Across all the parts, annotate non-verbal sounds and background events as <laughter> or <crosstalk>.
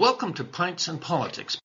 Welcome to Pints and Politics.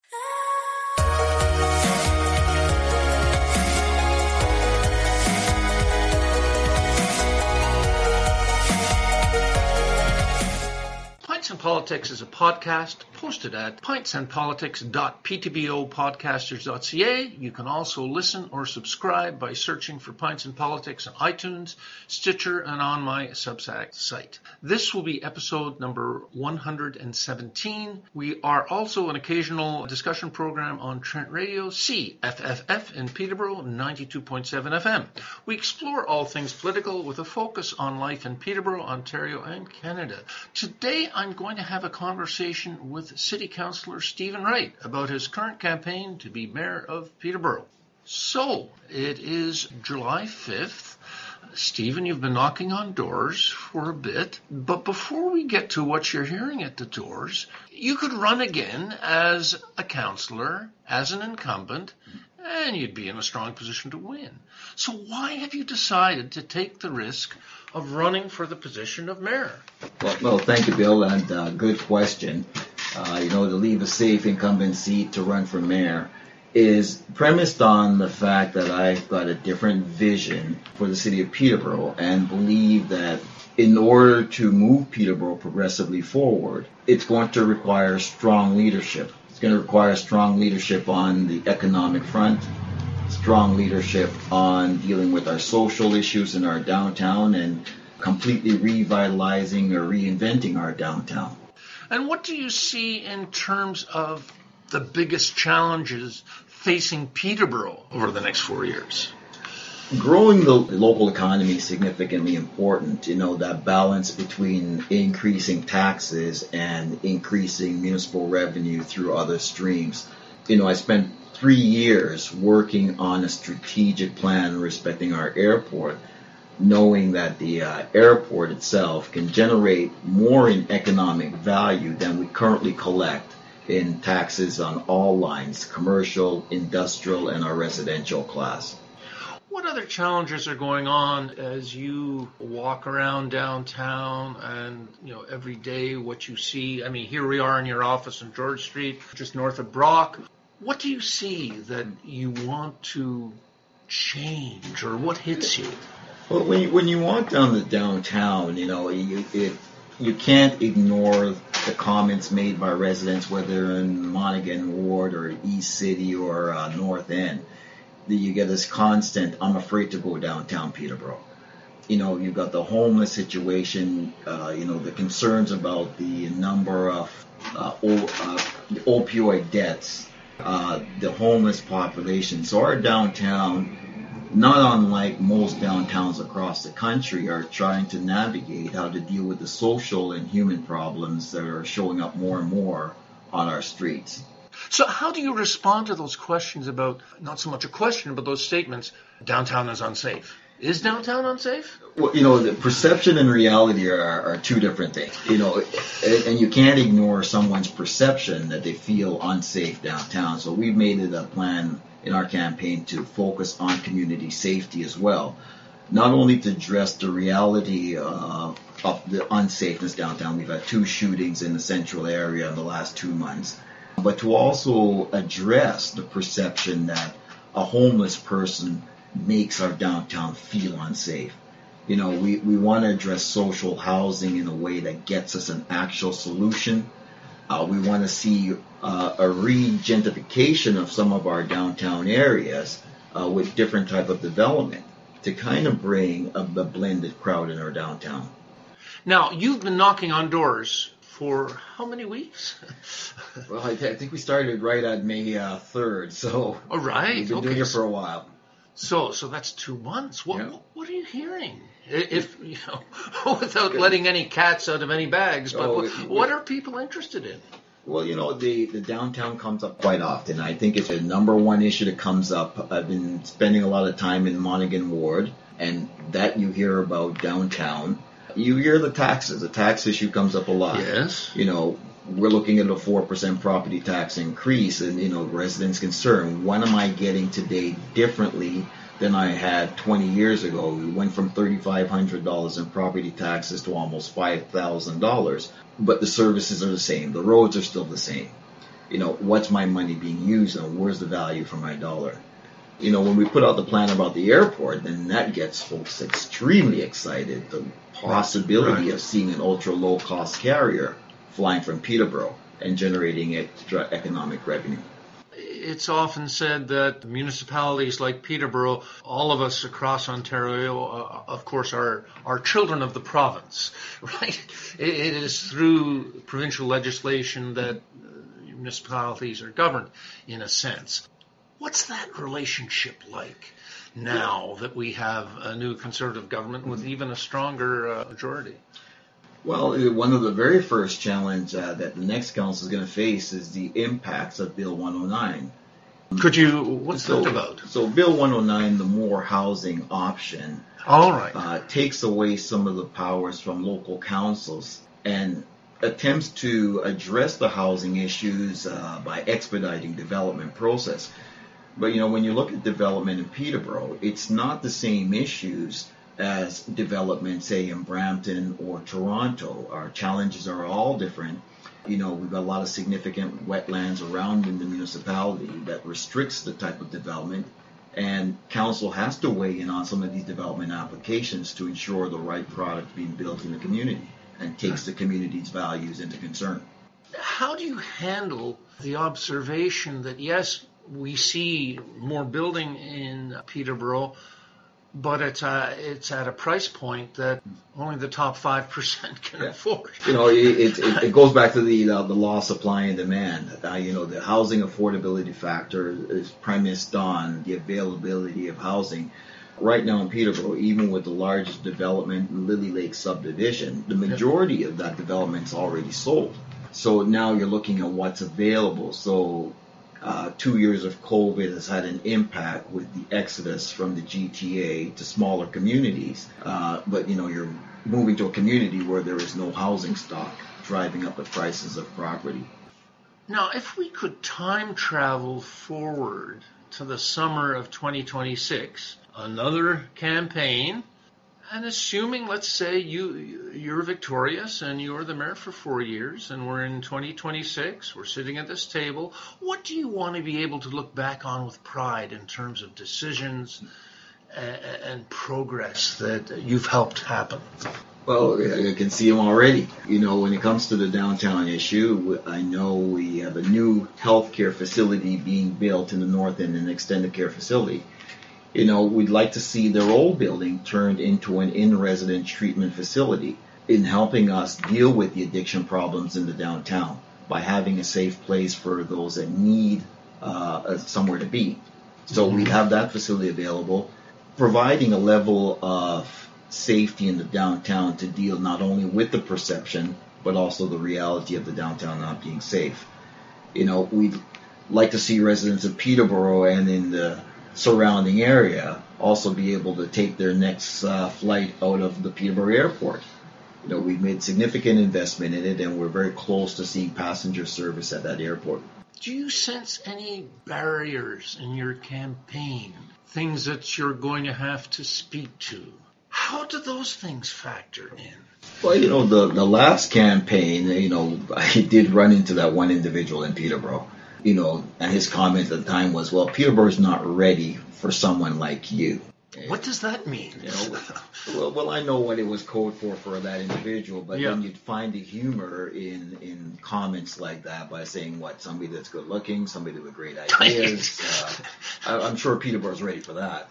Pints and Politics is a podcast posted at pintsandpolitics.ptbopodcasters.ca. You can also listen or subscribe by searching for Pints and Politics on iTunes, Stitcher, and on my Substack site. This will be episode number 117. We are also an occasional discussion program on Trent Radio, CFFF in Peterborough, 92.7 FM. We explore all things political with a focus on life in Peterborough, Ontario, and Canada. Today I'm going to have a conversation with City Councillor Stephen Wright about his current campaign to be Mayor of Peterborough. So, it is July 5th. Stephen, you've been knocking on doors for a bit, but before we get to what you're hearing at the doors, you could run again as a councillor, as an incumbent, and you'd be in a strong position to win. So why have you decided to take the risk of running for the position of mayor? Well, well thank you, Bill, and uh, good question. Uh, you know, to leave a safe incumbent seat to run for mayor is premised on the fact that I've got a different vision for the city of Peterborough and believe that in order to move Peterborough progressively forward, it's going to require strong leadership. It's going to require strong leadership on the economic front, strong leadership on dealing with our social issues in our downtown, and completely revitalizing or reinventing our downtown. And what do you see in terms of the biggest challenges facing Peterborough over the next four years? Growing the local economy is significantly important. You know, that balance between increasing taxes and increasing municipal revenue through other streams. You know, I spent three years working on a strategic plan respecting our airport, knowing that the uh, airport itself can generate more in economic value than we currently collect in taxes on all lines, commercial, industrial, and our residential class. What other challenges are going on as you walk around downtown and, you know, every day what you see? I mean, here we are in your office on George Street, just north of Brock. What do you see that you want to change or what hits you? Well, when you, when you walk down the downtown, you know, you, it, you can't ignore the comments made by residents, whether in Monaghan Ward or East City or uh, North End that you get this constant, I'm afraid to go downtown Peterborough. You know, you've got the homeless situation, uh, you know, the concerns about the number of uh, o- uh, opioid deaths, uh, the homeless population. So our downtown, not unlike most downtowns across the country, are trying to navigate how to deal with the social and human problems that are showing up more and more on our streets. So, how do you respond to those questions about not so much a question, but those statements? Downtown is unsafe. Is downtown unsafe? Well, you know, the perception and reality are, are two different things. You know, and, you can't ignore someone's perception that they feel unsafe downtown. So we've made it a plan in our campaign to focus on community safety as well. Not only to address the reality uh, of the unsafeness downtown, we've had two shootings in the central area in the last two months but to also address the perception that a homeless person makes our downtown feel unsafe. You know, we, we want to address social housing in a way that gets us an actual solution. Uh, we want to see uh, a re-gentrification of some of our downtown areas uh, with different type of development to kind of bring a, a blended crowd in our downtown. Now, you've been knocking on doors for how many weeks? <laughs> well, I, I, think we started right at May uh, 3rd, so All right. we've been okay. doing it for a while. So, so that's two months. What, Yeah. what, what are you hearing? If <laughs> you know, <laughs> without letting any cats out of any bags, but Oh, what, what are people interested in? Well, you know, the, the downtown comes up quite often. I think it's the number one issue that comes up. I've been spending a lot of time in Monaghan Ward, and that you hear about downtown. You hear the taxes. The tax issue comes up a lot. Yes. You know, we're looking at a 4% property tax increase, and, you know, residents concerned, what am I getting today differently than I had 20 years ago. We went from $3,500 in property taxes to almost $5,000, but the services are the same. The roads are still the same. You know, what's my money being used and where's the value for my dollar? You know, when we put out the plan about the airport, then that gets folks extremely excited. The possibility Right. of seeing an ultra low cost carrier flying from Peterborough and generating extra economic revenue. It's often said that municipalities like Peterborough, all of us across Ontario, uh, of course, are, are children of the province, <laughs> right? It, is through provincial legislation that uh, municipalities are governed, in a sense. What's that relationship like now that we have a new conservative government with even a stronger uh, majority? Well, one of the very first challenge uh, that the next council is going to face is the impacts of Bill 109. Could you, what's so, that about? So Bill 109, the more housing option, All right. uh, takes away some of the powers from local councils and attempts to address the housing issues uh, by expediting development process. But you know, when you look at development in Peterborough, it's not the same issues as development, say, in Brampton or Toronto. Our challenges are all different. You know, we've got a lot of significant wetlands around in the municipality that restricts the type of development. And council has to weigh in on some of these development applications to ensure the right product being built in the community and takes the community's values into concern. How do you handle the observation that yes, we see more building in Peterborough, but it's a, it's at a price point that only the top five percent can Yeah. afford. You know, it, it, it goes back to the uh, the law of supply and demand. Uh, you know, the housing affordability factor is premised on the availability of housing. Right now in Peterborough, even with the largest development, Lily Lake subdivision, the majority of that development's already sold. So now you're looking at what's available. So uh, two years of COVID has had an impact with the exodus from the GTA to smaller communities. Uh, but you know, you're moving to a community where there is no housing stock, driving up the prices of property. Now, if we could time travel forward to the summer of 2026, another campaign, and assuming, let's say, you you're victorious and you're the mayor for four years, and we're in 2026, we're sitting at this table. What do you want to be able to look back on with pride in terms of decisions and, and progress that you've helped happen? Well, I can see them already. You know, when it comes to the downtown issue, I know we have a new healthcare facility being built in the north end, an extended care facility. You know, we'd like to see their old building turned into an in-resident treatment facility in helping us deal with the addiction problems in the downtown by having a safe place for those that need uh, somewhere to be. So we'd have that facility available, providing a level of safety in the downtown to deal not only with the perception but also the reality of the downtown not being safe. You know, we'd like to see residents of Peterborough and in the surrounding area also be able to take their next uh, flight out of the Peterborough airport. You know, we've made significant investment in it and we're very close to seeing passenger service at that airport. Do you sense any barriers in your campaign? Things that you're going to have to speak to? How do those things factor in? Well, you know, the, the last campaign, you know, <laughs> I did run into that one individual in Peterborough, you know, and his comment at the time was, well, Peterborough's not ready for someone like you. What does that mean? You know, well, well, I know what it was code for for that individual, but Yeah. then you'd find the humor in in comments like that by saying what somebody that's good looking, somebody with great <laughs> ideas. uh, I, I'm sure Peterborough's ready for that.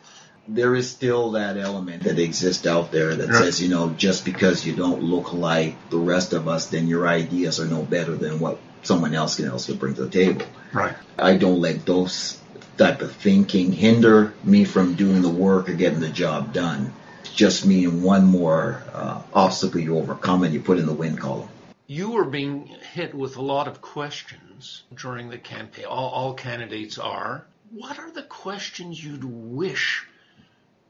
There is still that element that exists out there that Right. says, you know, just because you don't look like the rest of us, then your ideas are no better than what someone else can else can bring to the table. Right. I don't let those type of thinking hinder me from doing the work or getting the job done. Just mean one more uh, obstacle you overcome and you put in the win column. You were being hit with a lot of questions during the campaign. All, all candidates are. What are the questions you'd wish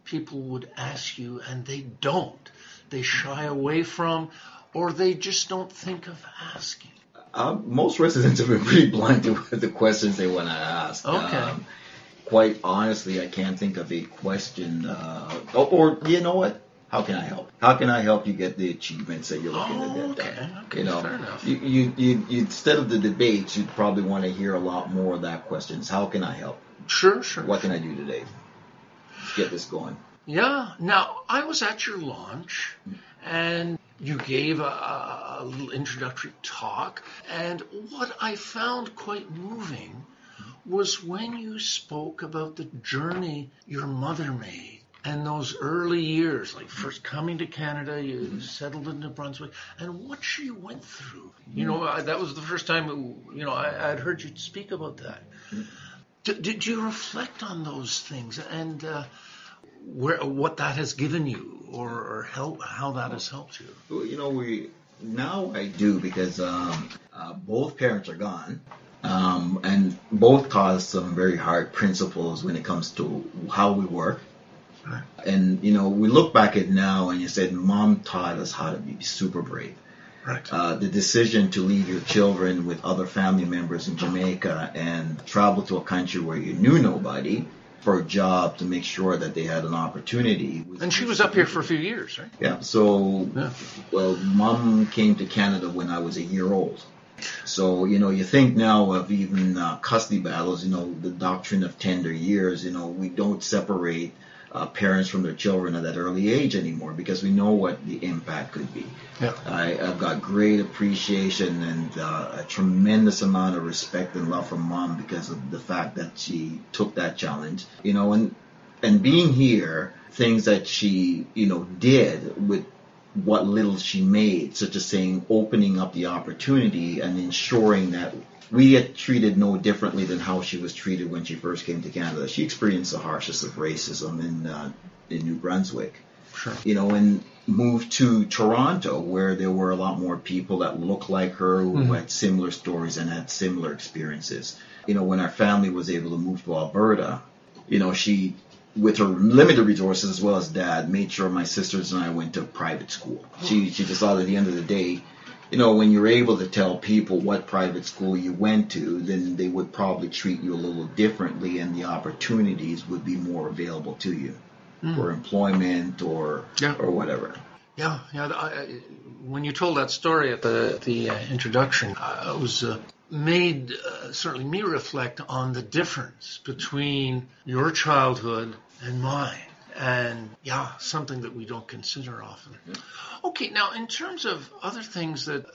people would ask you and they don't? They shy away from, or they just don't think of asking? Uh, most residents have been pretty blunt to the questions they want to ask. Okay. Um, quite honestly, I can't think of a question. Uh, or, or you know what? How can I help? How can I help you get the achievements that you're looking Oh, to get okay, done? okay, you know, fair enough. You, you, you, you, instead of the debates, you'd probably want to hear a lot more of that questions. How can I help? Sure, sure. What can I do today? Let's get this going. Yeah. Now, I was at your launch and you gave a, a little introductory talk. And what I found quite moving was when you spoke about the journey your mother made and those early years, like first coming to Canada, you settled in New Brunswick, and what she went through. You know, I, that was the first time, you know, I, I'd heard you speak about that. Did, did you reflect on those things and uh, where what that has given you, or, or help how that has helped you? Well, you know, we now I do because um, uh, both parents are gone, um, and both taught us some very hard principles when it comes to how we work. Right. And you know, we look back at now, and you said, "Mom taught us how to be super brave." Right. Uh, the decision to leave your children with other family members in Jamaica and travel to a country where you knew nobody for a job to make sure that they had an opportunity. and she was up here for a few years, right? Yeah. So, Yeah. well, mom came to Canada when I was a year old. So, you know, you think now of even uh, custody battles, you know, the doctrine of tender years, you know, we don't separate uh, parents from their children at that early age anymore because we know what the impact could be. Yeah. I, I've got great appreciation and uh, a tremendous amount of respect and love from mom because of the fact that she took that challenge, you know, and and being here, things that she, you know, did with what little she made, such as saying opening up the opportunity and ensuring that we get treated no differently than how she was treated when she first came to Canada. She experienced the harshest of racism in uh, in New Brunswick Sure. you know, and moved to Toronto where there were a lot more people that looked like her who Mhm. had similar stories and had similar experiences. You know, when our family was able to move to Alberta, you know, she, with her limited resources as well as dad, made sure my sisters and I went to private school. She, she just thought at the end of the day, you know, when you're able to tell people what private school you went to, then they would probably treat you a little differently and the opportunities would be more available to you for employment or Yeah. or whatever. Yeah, yeah. I, I- when you told that story at the the uh, introduction, I I was uh, made uh, certainly me reflect on the difference between your childhood and mine, and yeah, something that we don't consider often. Okay, now in terms of other things that uh,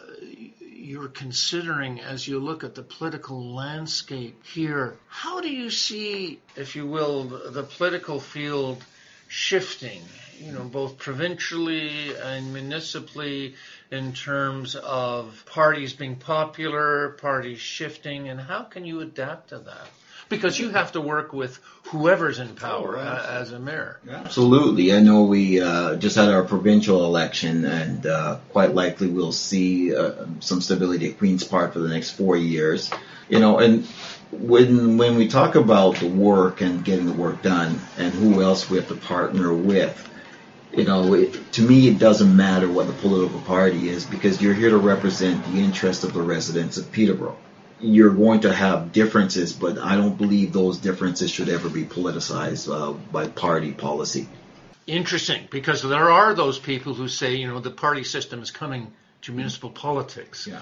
you're considering as you look at the political landscape here, how do you see, if you will, the political field shifting, you know, both provincially and municipally in terms of parties being popular, parties shifting, and how can you adapt to that? Because you have to work with whoever's in power Oh, uh, as a mayor. Absolutely. I know we uh, just had our provincial election, and uh, quite likely we'll see uh, some stability at Queens Park for the next four years. You know, and when when we talk about the work and getting the work done, and who else we have to partner with, you know, it, to me it doesn't matter what the political party is because you're here to represent the interests of the residents of Peterborough. You're going to have differences, but I don't believe those differences should ever be politicized uh, by party policy. Interesting, because there are those people who say, you know, the party system is coming to municipal politics. Yeah,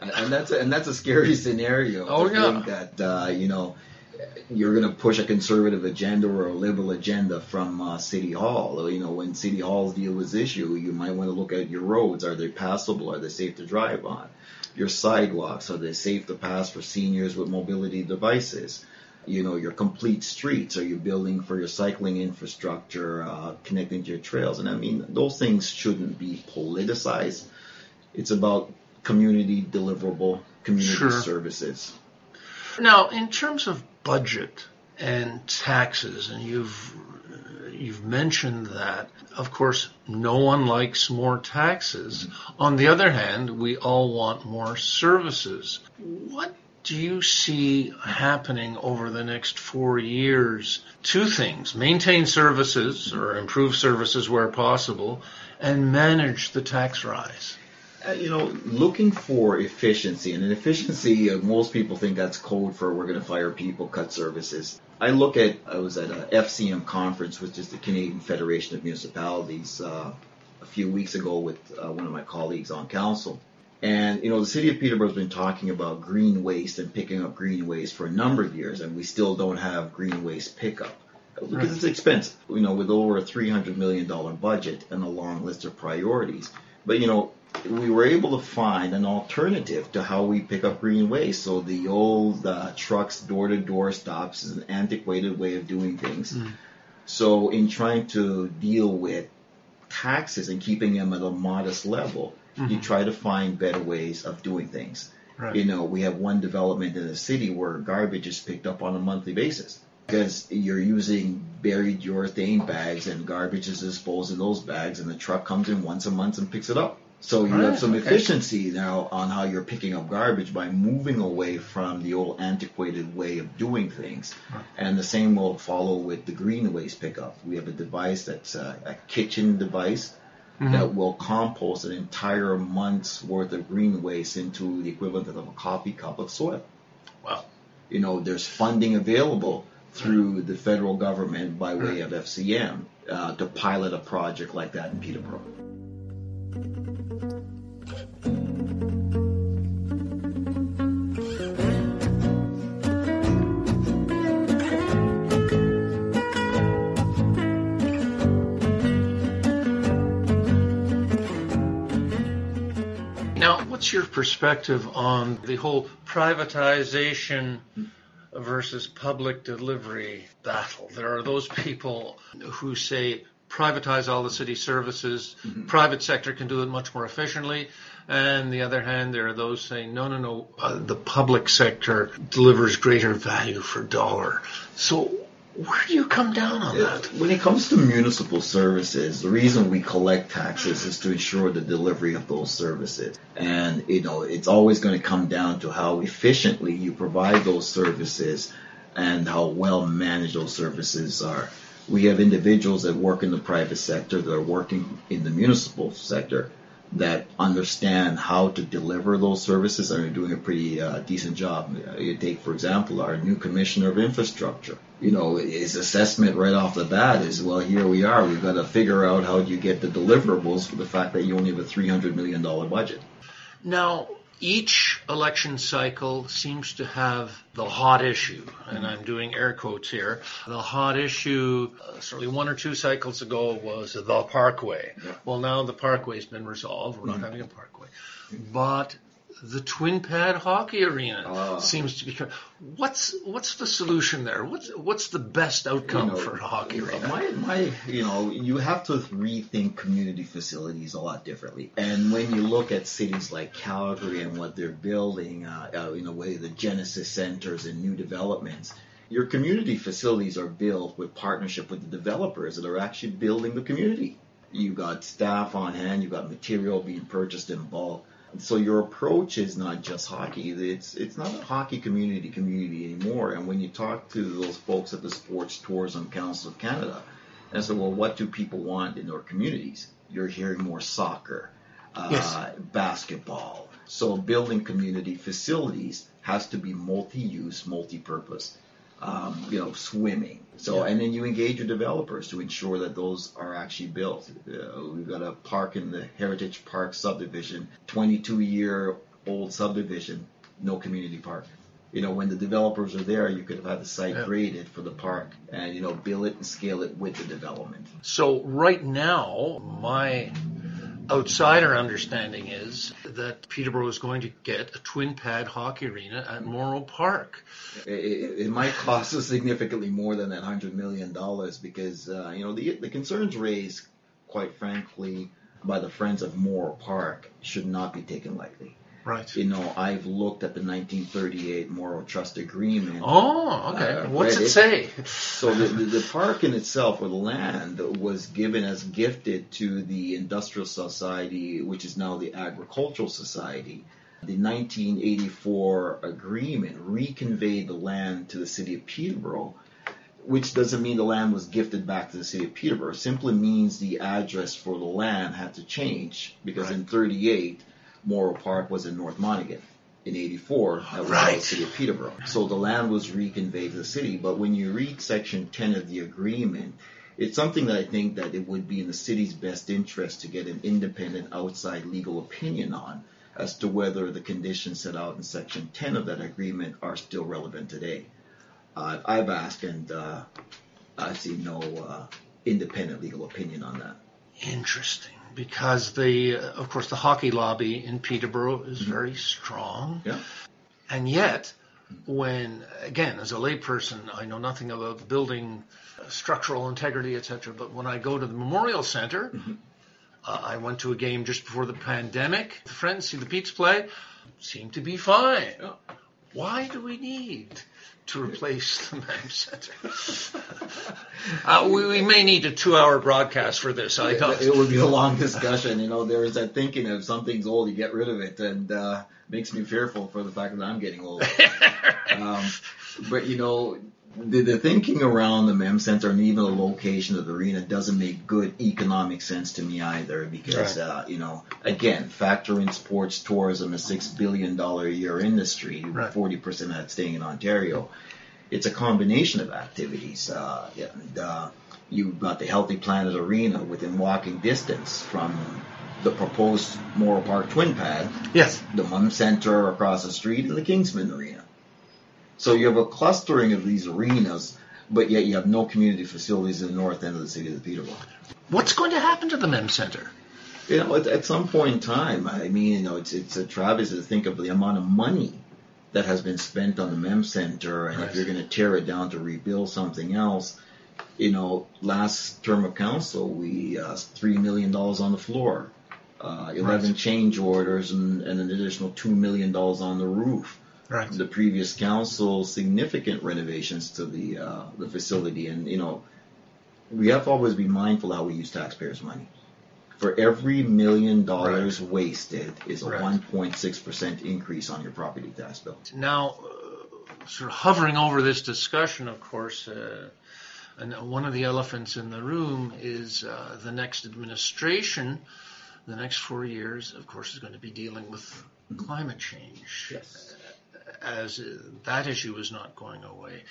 and, and that's a, and that's a scary scenario. Oh, yeah. think that uh, you know you're going to push a conservative agenda or a liberal agenda from uh, City Hall. You know, when City Hall's deal was issued, you might want to look at your roads. Are they passable? Are they safe to drive on? Your sidewalks are they safe to pass for seniors with mobility devices? You know, your complete streets. Are you building for your cycling infrastructure, uh, connecting to your trails? And I mean, those things shouldn't be politicized. It's about community deliverable community Sure. services. Now, in terms of budget and taxes, and you've you've mentioned that, of course, no one likes more taxes. On the other hand, we all want more services. What do you see happening over the next four years? Two things: maintain services or improve services where possible, and manage the tax rise. Uh, you know, looking for efficiency, and in efficiency, uh, most people think that's code for we're going to fire people, cut services. I look at, I was at a FCM conference, which is the Canadian Federation of Municipalities, uh, a few weeks ago with uh, one of my colleagues on council. And, you know, the city of Peterborough has been talking about green waste and picking up green waste for a number of years, and we still don't have green waste pickup because it's expensive, you know, with over a $300 million budget and a long list of priorities. But, you know, we were able to find an alternative to how we pick up green waste. So the old uh, trucks door to door stops is an antiquated way of doing things. Mm. So in trying to deal with taxes and keeping them at a modest level, mm-hmm. you try to find better ways of doing things. Right. You know, we have one development in the city where garbage is picked up on a monthly basis because you're using buried urethane bags and garbage is disposed in those bags and the truck comes in once a month and picks it up. So you right, have some okay. efficiency now on how you're picking up garbage by moving away from the old antiquated way of doing things. Right. And the same will follow with the green waste pickup. We have a device that's a, a kitchen device mm-hmm. that will compost an entire month's worth of green waste into the equivalent of a coffee cup of soil. Wow. You know, there's funding available through the federal government by way of FCM uh, to pilot a project like that in Peterborough. What's your perspective on the whole privatization versus public delivery battle? There are those people who say privatize all the city services, mm-hmm. private sector can do it much more efficiently. And the other hand, there are those saying, no, no, no, uh, the public sector delivers greater value for dollar. So where do you come down on that? When it comes to municipal services, the reason we collect taxes is to ensure the delivery of those services. And, you know, it's always going to come down to how efficiently you provide those services and how well managed those services are. We have individuals that work in the private sector that are working in the municipal sector that understand how to deliver those services and are doing a pretty uh, decent job. You take, for example, our new commissioner of infrastructure. You know, his assessment right off the bat is, well, here we are. We've got to figure out how do you get the deliverables for the fact that you only have a $300 million budget. Now, each election cycle seems to have the hot issue, and I'm doing air quotes here. The hot issue, uh, certainly one or two cycles ago, was the Parkway. Yeah. Well, now the Parkway's been resolved. We're not mm-hmm. having a Parkway. But the twin pad hockey arena uh, seems to be. What's what's the solution there? What's what's the best outcome you know, for hockey arena? My my, you know, you have to rethink community facilities a lot differently. And when you look at cities like Calgary and what they're building, uh, uh, in a way, the Genesis centers and new developments. Your community facilities are built with partnership with the developers that are actually building the community. You've got staff on hand, you've got material being purchased in bulk so your approach is not just hockey. It's it's not a hockey community community anymore. And when you talk to those folks at the Sports Tourism Council of Canada, and say, well, what do people want in their communities? You're hearing more soccer, uh, yes. basketball. So building community facilities has to be multi-use, multi-purpose um, you know, swimming. So, yeah. and then you engage your developers to ensure that those are actually built. Uh, we've got a park in the Heritage Park subdivision, 22 year old subdivision, no community park. You know, when the developers are there, you could have had the site yeah. graded for the park and, you know, build it and scale it with the development. So right now, my outsider understanding is that Peterborough is going to get a twin pad hockey arena at Morrow Park. It, it, might cost us significantly more than that hundred million dollars because uh, you know the the concerns raised, quite frankly, by the Friends of Morrow Park should not be taken lightly. Right. You know, I've looked at the 1938 Morrow Trust Agreement. Oh, okay. Uh, What's it, it, say? So the, the, the, park in itself, or the land, was given as gifted to the Industrial Society, which is now the Agricultural Society. The 1984 agreement reconveyed the land to the city of Peterborough which doesn't mean the land was gifted back to the city of Peterborough. It simply means the address for the land had to change because right. in 38 Morrow Park was in North Monaghan. In 84, that was Right. the city of Peterborough. So the land was reconveyed to the city. But when you read section 10 of the agreement, it's something that I think that it would be in the city's best interest to get an independent outside legal opinion on as to whether the conditions set out in section 10 of that agreement are still relevant today. Uh, I've asked and uh, I've seen no uh, independent legal opinion on that. Interesting, because the, uh, of course, the hockey lobby in Peterborough is very strong, Yeah. and yet, when again, as a layperson, I know nothing about building uh, structural integrity, etc. But when I go to the Memorial Center, uh, I went to a game just before the pandemic. The Friends see the Petes play, seem to be fine. Why do we need to replace the MEM Center? <laughs> uh, we, we may need a two-hour broadcast for this. I don't. It would be a long discussion. You know, there is that thinking of something's old, you get rid of it, and uh, makes me fearful for the fact that I'm getting old. <laughs> um, but you know, the, the thinking around the MEM Center and even the location of the arena doesn't make good economic sense to me either. Because Right. uh, you know, again, factor in sports tourism, a six billion dollar a year industry, forty percent of that staying in Ontario. It's a combination of activities. Uh, and, uh, You've got the Healthy Planet Arena within walking distance from the proposed Morrow Park Twin Pad, Yes. the MEM Center across the street, and the Kinsmen Arena. So you have a clustering of these arenas, but yet you have no community facilities in the north end of the city of Peterborough. What's going to happen to the MEM Center? You know, at, at some point in time, I mean, you know, it's it's a travesty to think of the amount of money that has been spent on the MEM Center, and Right. if you're going to tear it down to rebuild something else, you know, last term of council, we uh, three million dollars on the floor, uh, eleven Right. change orders, and, and an additional two million dollars on the roof. Right. The previous council significant renovations to the uh, the facility, and you know, we have to always be mindful how we use taxpayers' money. For every million dollars wasted is a Right. 1.6% increase on your property tax bill. Now, uh, sort of hovering over this discussion, of course, uh, and one of the elephants in the room is uh, the next administration, the next four years, of course, is going to be dealing with climate change. As that issue is not going away.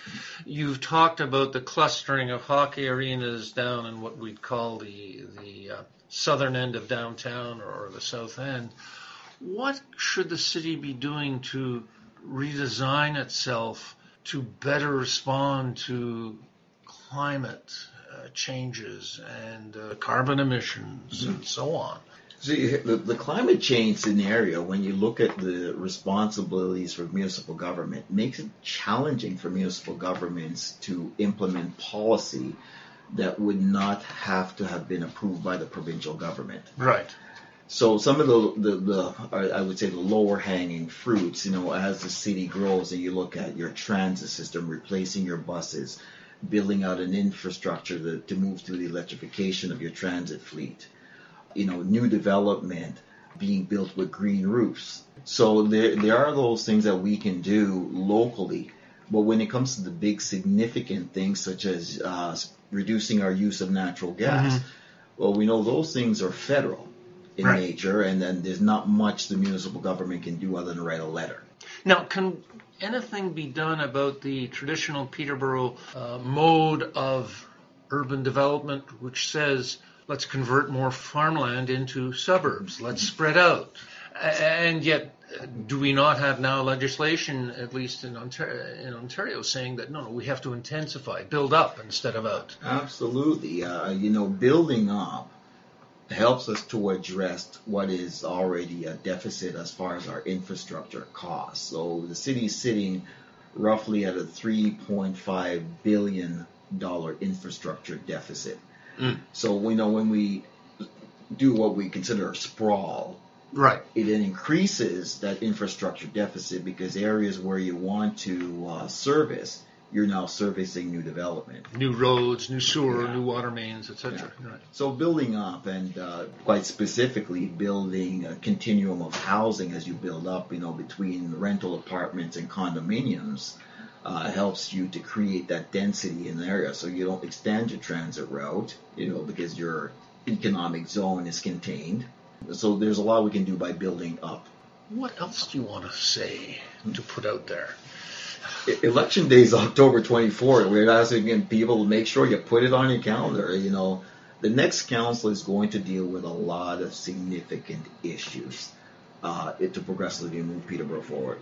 You've talked about the clustering of hockey arenas down in what we'd call the the uh, southern end of downtown or the south end. What should the city be doing to redesign itself to better respond to climate uh, changes and uh, carbon emissions and so on? See, the, the climate change scenario, when you look at the responsibilities for municipal government, makes it challenging for municipal governments to implement policy that would not have to have been approved by the provincial government. Right. So some of the, the, the I would say the lower hanging fruits, you know, as the city grows and you look at your transit system, replacing your buses, building out an infrastructure to, to move through the electrification of your transit fleet, you know, new development being built with green roofs. So there, there are those things that we can do locally. But when it comes to the big significant things such as uh, reducing our use of natural gas, well, we know those things are federal in Right. nature, and then there's not much the municipal government can do other than write a letter. Now, can anything be done about the traditional Peterborough uh, mode of urban development, which says let's convert more farmland into suburbs, let's spread out? And yet, do we not have now legislation, at least in Ontario, in Ontario saying that no, no, we have to intensify, build up instead of out? Absolutely. Uh, you know, building up helps us to address what is already a deficit as far as our infrastructure costs. So the city is sitting roughly at a $3.5 billion infrastructure deficit. Mm. So we know when we do what we consider a sprawl, Right. it increases that infrastructure deficit because areas where you want to uh, service, you're now servicing new development. New roads, new sewer, Yeah. new water mains, etc. Right. So building up and uh, quite specifically building a continuum of housing as you build up, you know, between rental apartments and condominiums uh, helps you to create that density in the area so you don't extend your transit route, you know, because your economic zone is contained. So there's a lot we can do by building up. What else do you want to say to put out there? Election day is October 24th. We're asking people to make sure you put it on your calendar. You know, the next council is going to deal with a lot of significant issues uh, to progressively move Peterborough forward.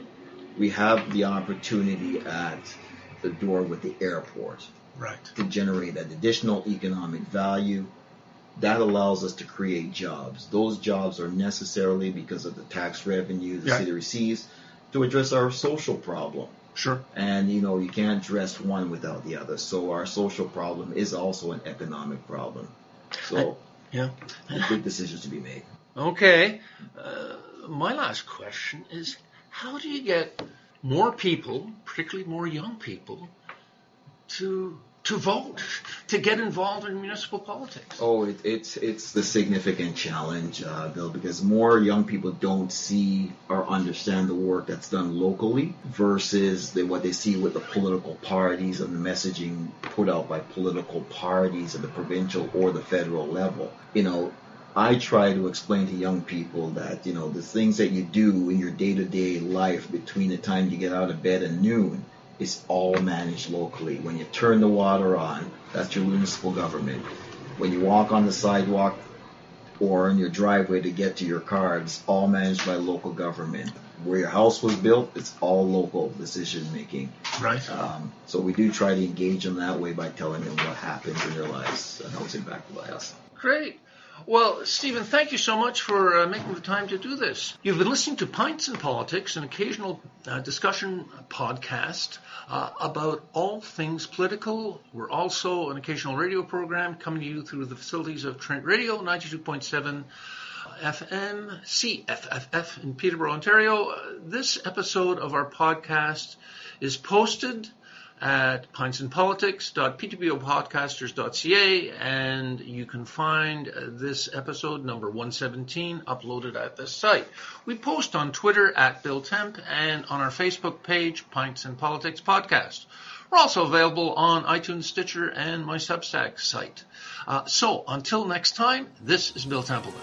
We have the opportunity at the door with the airport Right. to generate that additional economic value. That allows us to create jobs. Those jobs are necessarily because of the tax revenue the Yeah. city receives to address our social problem. Sure. And you know, you can't address one without the other. So our social problem is also an economic problem. So Yeah. big decisions to be made. Okay. Uh, my last question is how do you get more people, particularly more young people, to to vote, to get involved in municipal politics? Oh, it, it's it's the significant challenge, uh, Bill, because more young people don't see or understand the work that's done locally versus the, what they see with the political parties and the messaging put out by political parties at the provincial or the federal level. You know, I try to explain to young people that you know the things that you do in your day-to-day life between the time you get out of bed and noon is all managed locally. When you turn the water on, that's your municipal government. When you walk on the sidewalk or in your driveway to get to your car, it's all managed by local government. Where your house was built, it's all local decision making. Right. Um, so we do try to engage them that way by telling them what happens in their lives and how it's impacted by us. Great. Well, Stephen, thank you so much for uh, making the time to do this. You've been listening to Pints and Politics, an occasional uh, discussion podcast uh, about all things political. We're also an occasional radio program coming to you through the facilities of Trent Radio, 92.7 FM, CFFF in Peterborough, Ontario. Uh, this episode of our podcast is posted at pintsandpolitics.ptbopodcasters.ca and you can find this episode number 117 uploaded at this site. We post on Twitter at Bill Temp and on our Facebook page, Pints and Politics Podcast. We're also available on iTunes, Stitcher, and my Substack site. Uh, so until next time, this is Bill Templeman.